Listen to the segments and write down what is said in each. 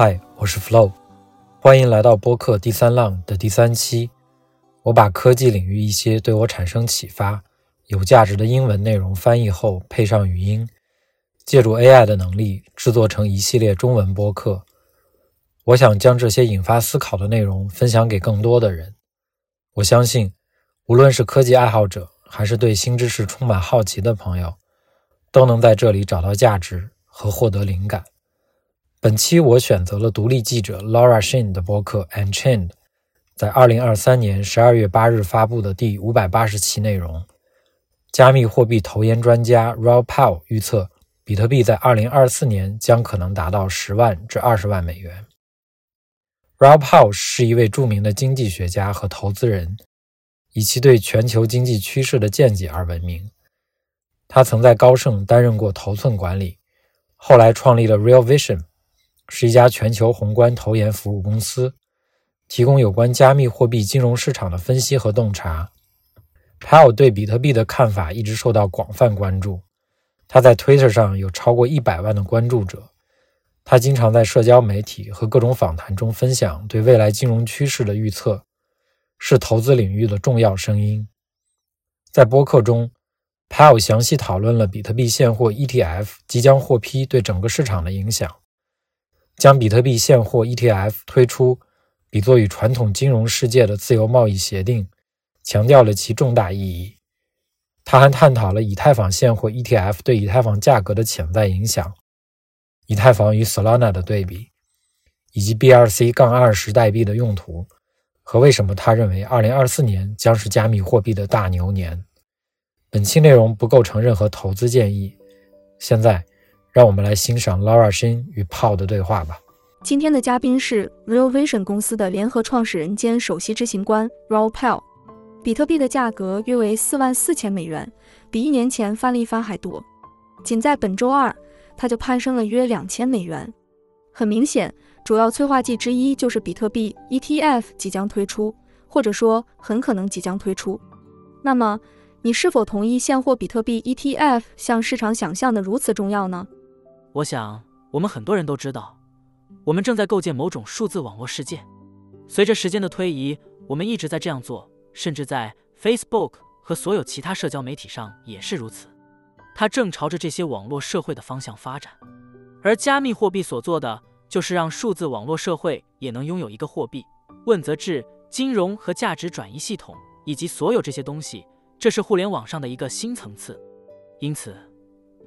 嗨，我是 Flow，欢迎来到播客第三浪的第三期。我把科技领域一些对我产生启发、有价值的英文内容翻译后配上语音，借助 AI 的能力制作成一系列中文播客。我想将这些引发思考的内容分享给更多的人。我相信，无论是科技爱好者，还是对新知识充满好奇的朋友，都能在这里找到价值和获得灵感。本期我选择了独立记者 Laura Shin 的播客 Unchained，在二零二三年十二月八日发布的第五百八十期内容。加密货币投研专家 Rob Powell 预测，比特币在二零二四年将可能达到十万至二十万美元。Rob Powell 是一位著名的经济学家和投资人，以其对全球经济趋势的见解而闻名。他曾在高盛担任过头寸管理，后来创立了 Real Vision。是一家全球宏观投研服务公司，提供有关加密货币金融市场的分析和洞察。Powell 对比特币的看法一直受到广泛关注。他在 Twitter 上有超过一百万的关注者。他经常在社交媒体和各种访谈中分享对未来金融趋势的预测，是投资领域的重要声音。在播客中，Pal 详细讨论了比特币现货 ETF 即将获批对整个市场的影响。将比特币现货 ETF 推出，比作与传统金融世界的自由贸易协定，强调了其重大意义。他还探讨了以太坊现货 ETF 对以太坊价格的潜在影响，以太坊与 Solana 的对比，以及 BRC- 杠二十代币的用途，和为什么他认为2024年将是加密货币的大牛年。本期内容不构成任何投资建议。现在。让我们来欣赏 Laura Shin 与 Paul 的对话吧。今天的嘉宾是 Real Vision 公司的联合创始人兼首席执行官 Rob Paul。比特币的价格约为四万四千美元，比一年前翻了一番还多。仅在本周二，它就攀升了约两千美元。很明显，主要催化剂之一就是比特币 ETF 即将推出，或者说很可能即将推出。那么，你是否同意现货比特币 ETF 像市场想象的如此重要呢？我想，我们很多人都知道，我们正在构建某种数字网络世界。随着时间的推移，我们一直在这样做，甚至在 Facebook 和所有其他社交媒体上也是如此。它正朝着这些网络社会的方向发展。而加密货币所做的，就是让数字网络社会也能拥有一个货币、问责制、金融和价值转移系统，以及所有这些东西。这是互联网上的一个新层次。因此。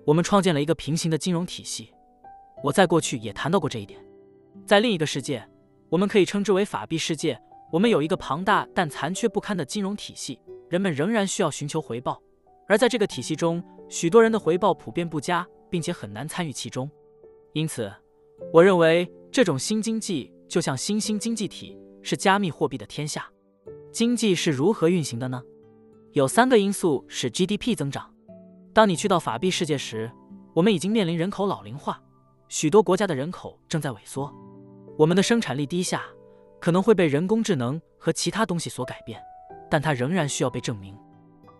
我们创建了一个平行的金融体系。我在过去也谈到过这一点。在另一个世界，我们可以称之为法币世界。我们有一个庞大但残缺不堪的金融体系，人们仍然需要寻求回报。而在这个体系中，许多人的回报普遍不佳，并且很难参与其中。因此，我认为这种新经济就像新兴经济体，是加密货币的天下。经济是如何运行的呢？有三个因素使 GDP 增长。当你去到法币世界时，我们已经面临人口老龄化，许多国家的人口正在萎缩，我们的生产力低下，可能会被人工智能和其他东西所改变，但它仍然需要被证明。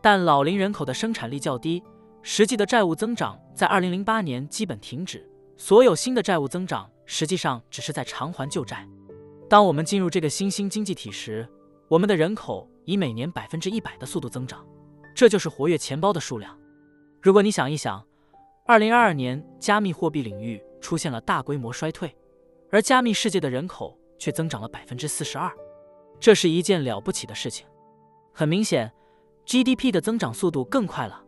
但老龄人口的生产力较低，实际的债务增长在2008年基本停止，所有新的债务增长实际上只是在偿还旧债。当我们进入这个新兴经济体时，我们的人口以每年百分之一百的速度增长，这就是活跃钱包的数量。如果你想一想，二零二二年加密货币领域出现了大规模衰退，而加密世界的人口却增长了百分之四十二，这是一件了不起的事情。很明显，GDP 的增长速度更快了。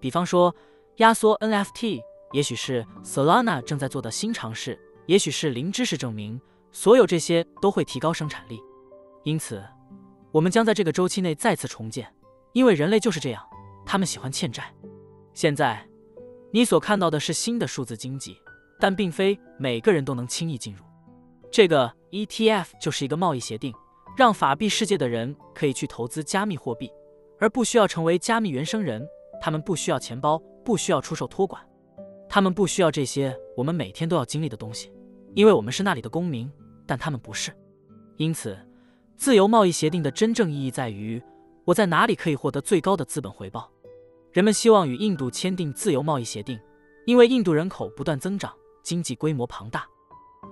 比方说，压缩 NFT，也许是 Solana 正在做的新尝试，也许是零知识证明，所有这些都会提高生产力。因此，我们将在这个周期内再次重建，因为人类就是这样，他们喜欢欠债。现在，你所看到的是新的数字经济，但并非每个人都能轻易进入。这个 ETF 就是一个贸易协定，让法币世界的人可以去投资加密货币，而不需要成为加密原生人。他们不需要钱包，不需要出售托管，他们不需要这些我们每天都要经历的东西，因为我们是那里的公民，但他们不是。因此，自由贸易协定的真正意义在于，我在哪里可以获得最高的资本回报。人们希望与印度签订自由贸易协定，因为印度人口不断增长，经济规模庞大。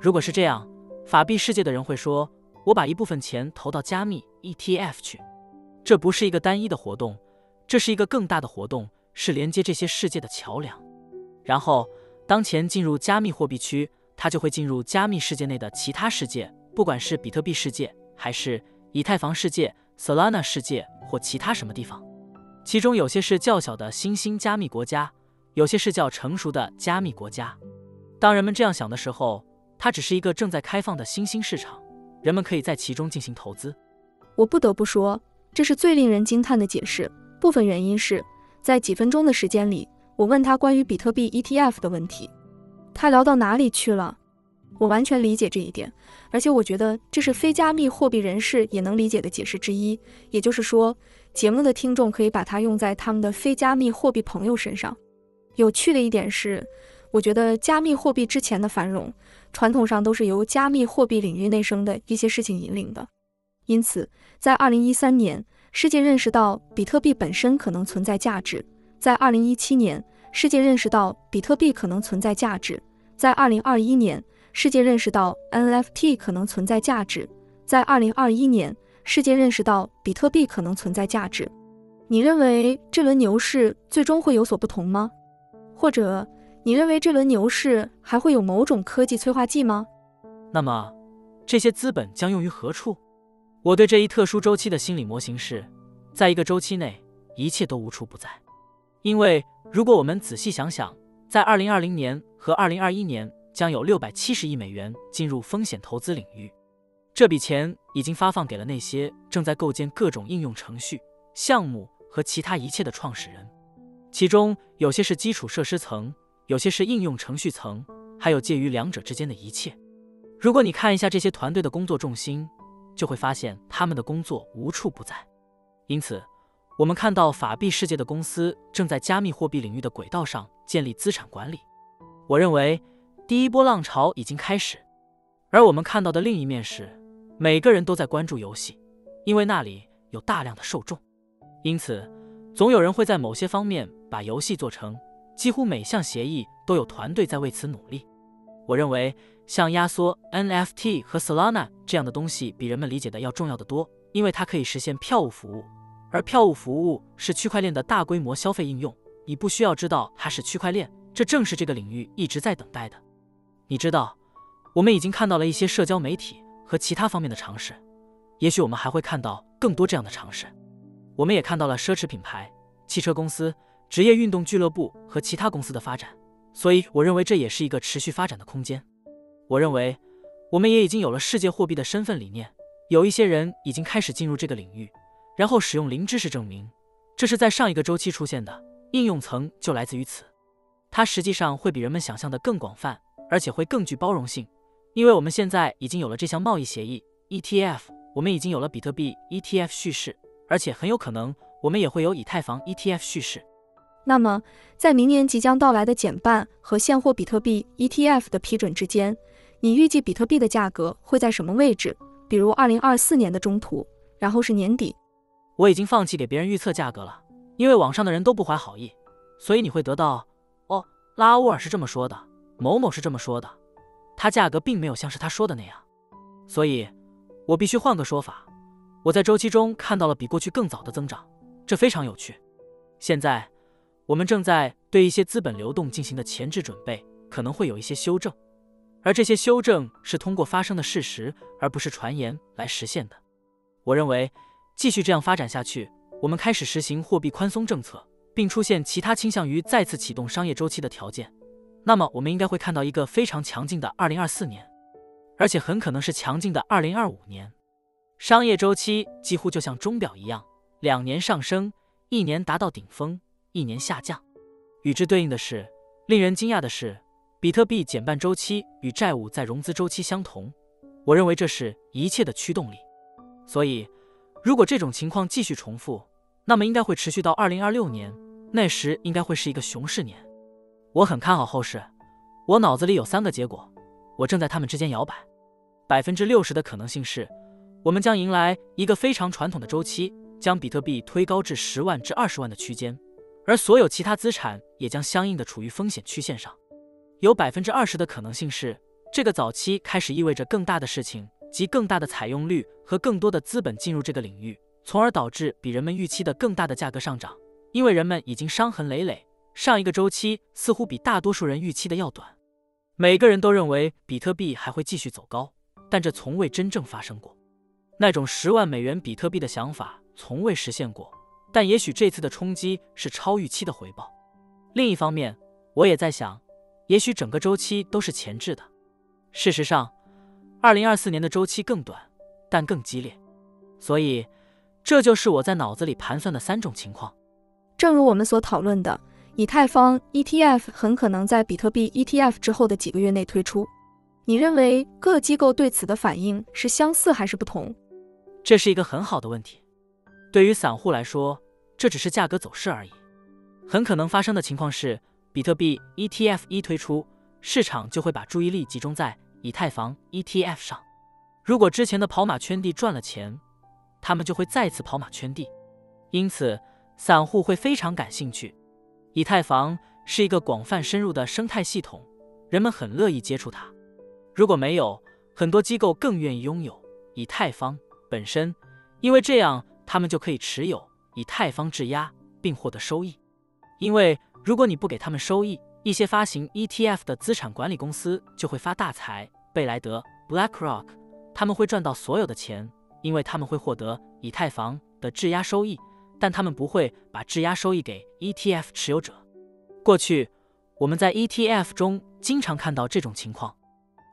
如果是这样，法币世界的人会说：“我把一部分钱投到加密 ETF 去。”这不是一个单一的活动，这是一个更大的活动，是连接这些世界的桥梁。然后，当钱进入加密货币区，它就会进入加密世界内的其他世界，不管是比特币世界，还是以太坊世界、Solana 世界或其他什么地方。其中有些是较小的新兴加密国家，有些是较成熟的加密国家。当人们这样想的时候，它只是一个正在开放的新兴市场，人们可以在其中进行投资。我不得不说，这是最令人惊叹的解释。部分原因是在几分钟的时间里，我问他关于比特币 ETF 的问题，他聊到哪里去了？我完全理解这一点，而且我觉得这是非加密货币人士也能理解的解释之一。也就是说，节目的听众可以把它用在他们的非加密货币朋友身上。有趣的一点是，我觉得加密货币之前的繁荣，传统上都是由加密货币领域内生的一些事情引领的。因此，在2013年，世界认识到比特币本身可能存在价值；在2017年，世界认识到比特币可能存在价值；在2021年，世界认识到 NFT 可能存在价值，在二零二一年，世界认识到比特币可能存在价值。你认为这轮牛市最终会有所不同吗？或者你认为这轮牛市还会有某种科技催化剂吗？那么，这些资本将用于何处？我对这一特殊周期的心理模型是，在一个周期内，一切都无处不在。因为如果我们仔细想想，在二零二零年和二零二一年。将有六百七十亿美元进入风险投资领域，这笔钱已经发放给了那些正在构建各种应用程序、项目和其他一切的创始人，其中有些是基础设施层，有些是应用程序层，还有介于两者之间的一切。如果你看一下这些团队的工作重心，就会发现他们的工作无处不在。因此，我们看到法币世界的公司正在加密货币领域的轨道上建立资产管理。我认为。第一波浪潮已经开始，而我们看到的另一面是，每个人都在关注游戏，因为那里有大量的受众，因此总有人会在某些方面把游戏做成。几乎每项协议都有团队在为此努力。我认为，像压缩 NFT 和 Solana 这样的东西比人们理解的要重要的多，因为它可以实现票务服务，而票务服务是区块链的大规模消费应用。你不需要知道它是区块链，这正是这个领域一直在等待的。你知道，我们已经看到了一些社交媒体和其他方面的尝试，也许我们还会看到更多这样的尝试。我们也看到了奢侈品牌、汽车公司、职业运动俱乐部和其他公司的发展，所以我认为这也是一个持续发展的空间。我认为，我们也已经有了世界货币的身份理念，有一些人已经开始进入这个领域，然后使用零知识证明，这是在上一个周期出现的应用层就来自于此，它实际上会比人们想象的更广泛。而且会更具包容性，因为我们现在已经有了这项贸易协议 ETF，我们已经有了比特币 ETF 叙事，而且很有可能我们也会有以太坊 ETF 叙事。那么，在明年即将到来的减半和现货比特币 ETF 的批准之间，你预计比特币的价格会在什么位置？比如二零二四年的中途，然后是年底？我已经放弃给别人预测价格了，因为网上的人都不怀好意，所以你会得到哦，拉乌尔是这么说的。某某是这么说的，它价格并没有像是他说的那样，所以，我必须换个说法。我在周期中看到了比过去更早的增长，这非常有趣。现在，我们正在对一些资本流动进行的前置准备，可能会有一些修正，而这些修正是通过发生的事实而不是传言来实现的。我认为，继续这样发展下去，我们开始实行货币宽松政策，并出现其他倾向于再次启动商业周期的条件。那么，我们应该会看到一个非常强劲的二零二四年，而且很可能是强劲的二零二五年。商业周期几乎就像钟表一样，两年上升，一年达到顶峰，一年下降。与之对应的是，令人惊讶的是，比特币减半周期与债务在融资周期相同。我认为这是一切的驱动力。所以，如果这种情况继续重复，那么应该会持续到二零二六年，那时应该会是一个熊市年。我很看好后市，我脑子里有三个结果，我正在他们之间摇摆。百分之六十的可能性是，我们将迎来一个非常传统的周期，将比特币推高至十万至二十万的区间，而所有其他资产也将相应的处于风险曲线上。有百分之二十的可能性是，这个早期开始意味着更大的事情及更大的采用率和更多的资本进入这个领域，从而导致比人们预期的更大的价格上涨。因为人们已经伤痕累累，上一个周期似乎比大多数人预期的要短。每个人都认为比特币还会继续走高，但这从未真正发生过。那种十万美元比特币的想法从未实现过，但也许这次的冲击是超预期的回报。另一方面，我也在想，也许整个周期都是前置的。事实上，二零二四年的周期更短，但更激烈，所以这就是我在脑子里盘算的三种情况。正如我们所讨论的，以太坊 ETF 很可能在比特币 ETF 之后的几个月内推出。你认为各机构对此的反应是相似还是不同？这是一个很好的问题。对于散户来说，这只是价格走势而已。很可能发生的情况是，比特币 ETF 一推出，市场就会把注意力集中在。以太坊 ETF 上，如果之前的跑马圈地赚了钱，他们就会再次跑马圈地，因此散户会非常感兴趣。以太坊是一个广泛深入的生态系统，人们很乐意接触它。如果没有，很多机构更愿意拥有以太坊本身，因为这样他们就可以持有以太坊质押并获得收益。因为如果你不给他们收益，一些发行 ETF 的资产管理公司就会发大财。贝莱德 （BlackRock） 他们会赚到所有的钱，因为他们会获得以太坊的质押收益，但他们不会把质押收益给 ETF 持有者。过去我们在 ETF 中经常看到这种情况，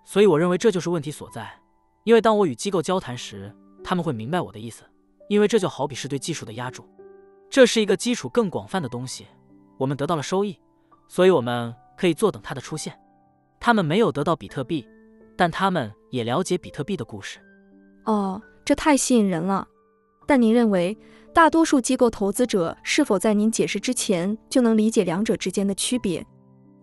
所以我认为这就是问题所在。因为当我与机构交谈时，他们会明白我的意思，因为这就好比是对技术的压注，这是一个基础更广泛的东西。我们得到了收益，所以我们可以坐等它的出现。他们没有得到比特币。但他们也了解比特币的故事。哦，这太吸引人了。但您认为，大多数机构投资者是否在您解释之前就能理解两者之间的区别？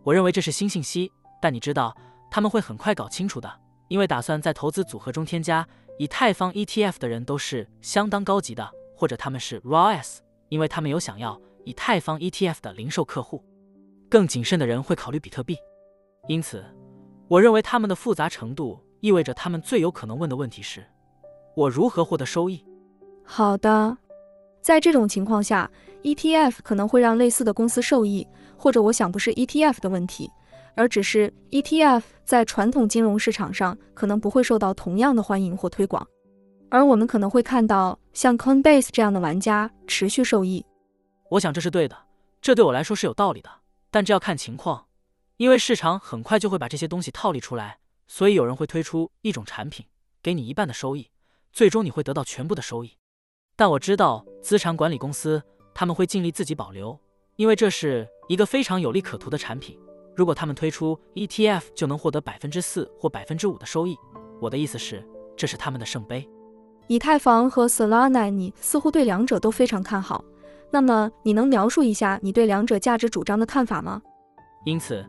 我认为这是新信息，但你知道他们会很快搞清楚的，因为打算在投资组合中添加以太坊 ETF 的人都是相当高级的，或者他们是 RAS，因为他们有想要以太坊 ETF 的零售客户。更谨慎的人会考虑比特币，因此。我认为他们的复杂程度意味着他们最有可能问的问题是：我如何获得收益？好的，在这种情况下，ETF 可能会让类似的公司受益，或者我想不是 ETF 的问题，而只是 ETF 在传统金融市场上可能不会受到同样的欢迎或推广，而我们可能会看到像 Coinbase 这样的玩家持续受益。我想这是对的，这对我来说是有道理的，但这要看情况。因为市场很快就会把这些东西套利出来，所以有人会推出一种产品，给你一半的收益，最终你会得到全部的收益。但我知道资产管理公司他们会尽力自己保留，因为这是一个非常有利可图的产品。如果他们推出 ETF 就能获得百分之四或百分之五的收益，我的意思是这是他们的圣杯。以太坊和 Solana，你似乎对两者都非常看好。那么你能描述一下你对两者价值主张的看法吗？因此。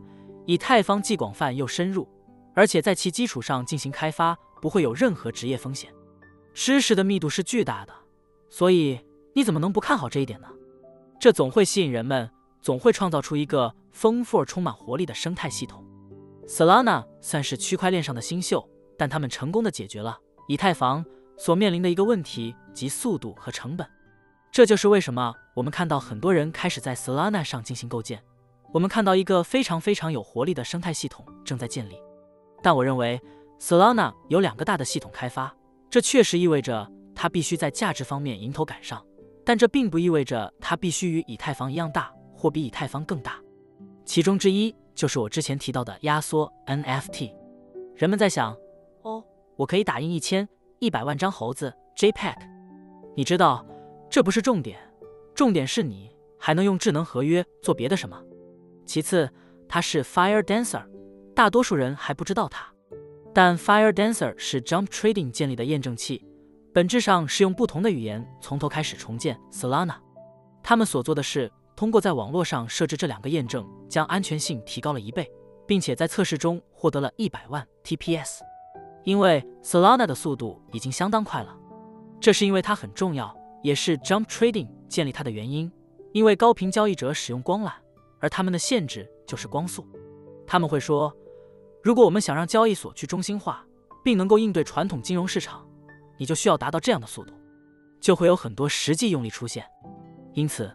以太坊既广泛又深入，而且在其基础上进行开发不会有任何职业风险，知识的密度是巨大的，所以你怎么能不看好这一点呢？这总会吸引人们，总会创造出一个丰富而充满活力的生态系统。Solana 算是区块链上的新秀，但他们成功的解决了以太坊所面临的一个问题，即速度和成本。这就是为什么我们看到很多人开始在 Solana 上进行构建。我们看到一个非常非常有活力的生态系统正在建立，但我认为 Solana 有两个大的系统开发，这确实意味着它必须在价值方面迎头赶上，但这并不意味着它必须与以太坊一样大或比以太坊更大。其中之一就是我之前提到的压缩 NFT。人们在想，哦，我可以打印一千一百万张猴子 JPEG。你知道，这不是重点，重点是你还能用智能合约做别的什么。其次，它是 Fire Dancer，大多数人还不知道它。但 Fire Dancer 是 Jump Trading 建立的验证器，本质上是用不同的语言从头开始重建 Solana。他们所做的是通过在网络上设置这两个验证，将安全性提高了一倍，并且在测试中获得了一百万 TPS。因为 Solana 的速度已经相当快了，这是因为它很重要，也是 Jump Trading 建立它的原因。因为高频交易者使用光缆。而他们的限制就是光速。他们会说，如果我们想让交易所去中心化，并能够应对传统金融市场，你就需要达到这样的速度，就会有很多实际用力出现。因此，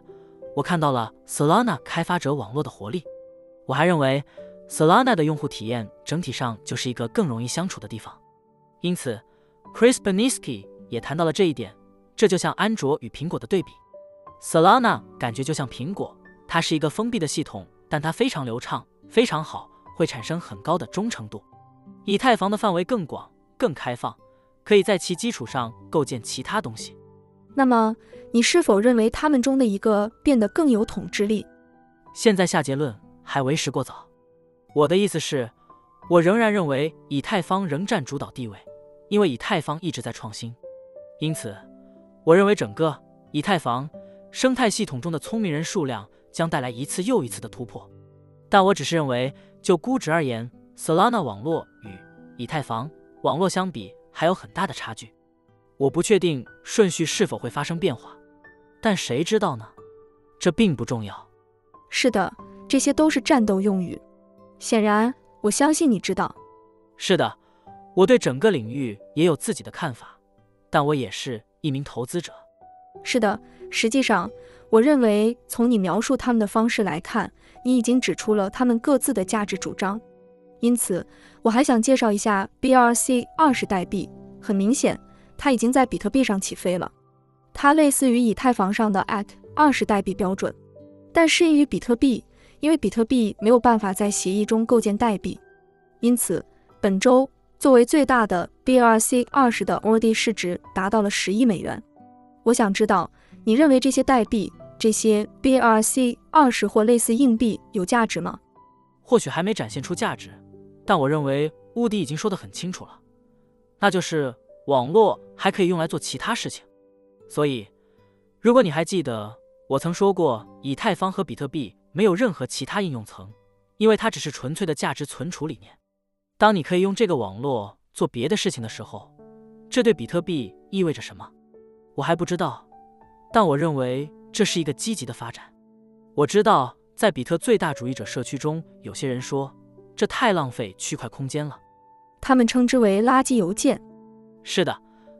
我看到了 Solana 开发者网络的活力。我还认为 Solana 的用户体验整体上就是一个更容易相处的地方。因此，Chris b e n i s k y 也谈到了这一点。这就像安卓与苹果的对比，Solana 感觉就像苹果，它是一个封闭的系统，但它非常流畅，非常好，会产生很高的忠诚度。以太坊的范围更广、更开放，可以在其基础上构建其他东西。那么，你是否认为他们中的一个变得更有统治力？现在下结论还为时过早。我的意思是，我仍然认为以太坊仍占主导地位，因为以太坊一直在创新。因此，我认为整个以太坊生态系统中的聪明人数量将带来一次又一次的突破。但我只是认为，就估值而言，Solana 网络与以太坊网络相比还有很大的差距。我不确定顺序是否会发生变化，但谁知道呢？这并不重要。是的，这些都是战斗用语。显然，我相信你知道。是的，我对整个领域也有自己的看法，但我也是一名投资者。是的，实际上，我认为从你描述他们的方式来看，你已经指出了他们各自的价值主张。因此，我还想介绍一下 BRC 二十代币。很明显，它已经在比特币上起飞了。它类似于以太坊上的 AT 二十代币标准，但适应于比特币。因为比特币没有办法在协议中构建代币，因此本周作为最大的 BRC 二十的 ORD 市值达到了十亿美元。我想知道，你认为这些代币、这些 BRC 二十或类似硬币有价值吗？或许还没展现出价值，但我认为乌迪已经说得很清楚了，那就是网络还可以用来做其他事情。所以，如果你还记得，我曾说过，以太坊和比特币。没有任何其他应用层，因为它只是纯粹的价值存储理念。当你可以用这个网络做别的事情的时候，这对比特币意味着什么？我还不知道，但我认为这是一个积极的发展。我知道，在比特最大主义者社区中，有些人说这太浪费区块空间了，他们称之为垃圾邮件。是的，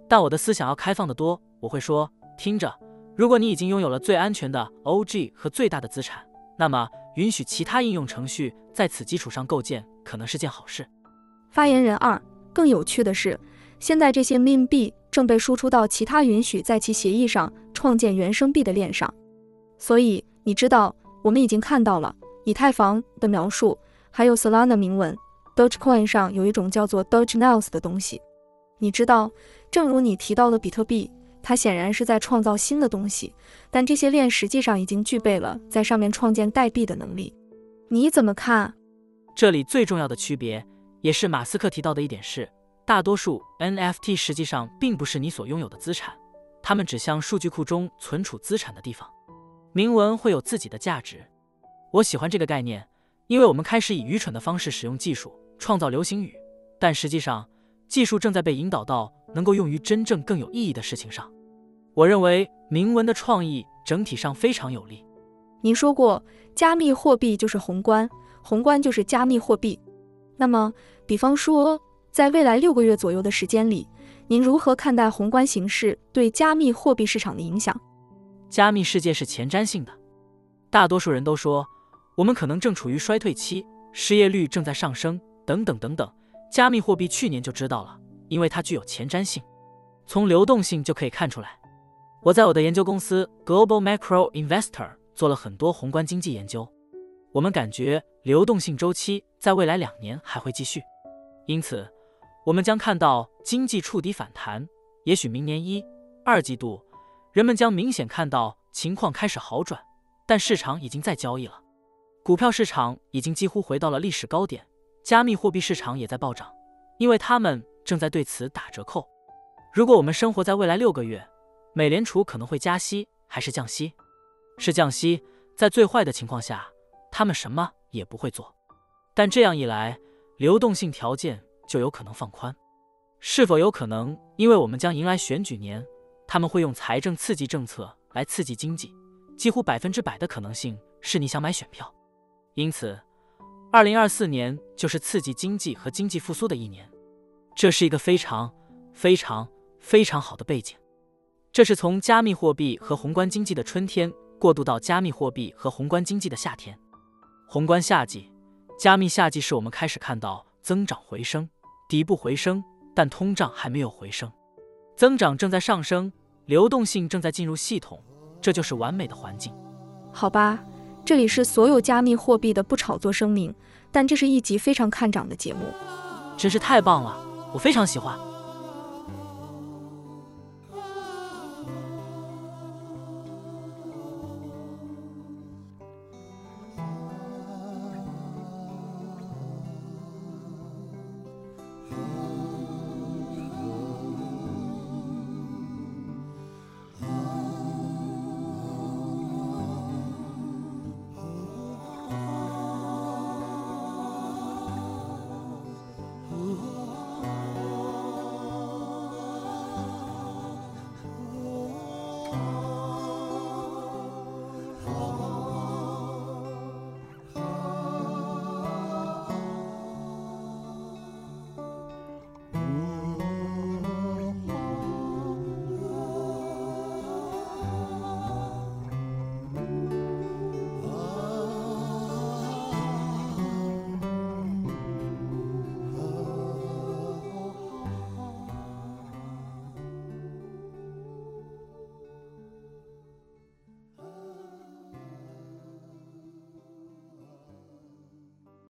但我的思想要开放的多。我会说，听着，如果你已经拥有了最安全的 OG 和最大的资产。那么，允许其他应用程序在此基础上构建，可能是件好事。发言人二，更有趣的是，现在这些币正被输出到其他允许在其协议上创建原生币的链上。所以，你知道，我们已经看到了以太坊的描述，还有 Solana 铭文，Dogecoin 上有一种叫做 Doge Nails 的东西。你知道，正如你提到的比特币。它显然是在创造新的东西，但这些链实际上已经具备了在上面创建代币的能力。你怎么看？这里最重要的区别，也是马斯克提到的一点是，大多数 NFT 实际上并不是你所拥有的资产，它们指向数据库中存储资产的地方。铭文会有自己的价值。我喜欢这个概念，因为我们开始以愚蠢的方式使用技术创造流行语，但实际上技术正在被引导到能够用于真正更有意义的事情上。我认为铭文的创意整体上非常有力。您说过，加密货币就是宏观，宏观就是加密货币。那么，比方说，在未来六个月左右的时间里，您如何看待宏观形势对加密货币市场的影响？加密世界是前瞻性的，大多数人都说我们可能正处于衰退期，失业率正在上升，等等等等。加密货币去年就知道了，因为它具有前瞻性，从流动性就可以看出来。我在我的研究公司 Global Macro Investor 做了很多宏观经济研究，我们感觉流动性周期在未来两年还会继续，因此我们将看到经济触底反弹。也许明年一、二季度，人们将明显看到情况开始好转，但市场已经在交易了，股票市场已经几乎回到了历史高点，加密货币市场也在暴涨，因为他们正在对此打折扣。如果我们生活在未来六个月，美联储可能会加息还是降息？是降息，在最坏的情况下，他们什么也不会做。但这样一来，流动性条件就有可能放宽。是否有可能，因为我们将迎来选举年，他们会用财政刺激政策来刺激经济？几乎百分之百的可能性是你想买选票。因此，二零二四年就是刺激经济和经济复苏的一年，这是一个非常非常非常好的背景。这是从加密货币和宏观经济的春天过渡到加密货币和宏观经济的夏天。宏观夏季，加密夏季是我们开始看到增长回升，底部回升，但通胀还没有回升，增长正在上升，流动性正在进入系统，这就是完美的环境。好吧，这里是所有加密货币的不炒作声明，但这是一集非常看涨的节目。真是太棒了，我非常喜欢。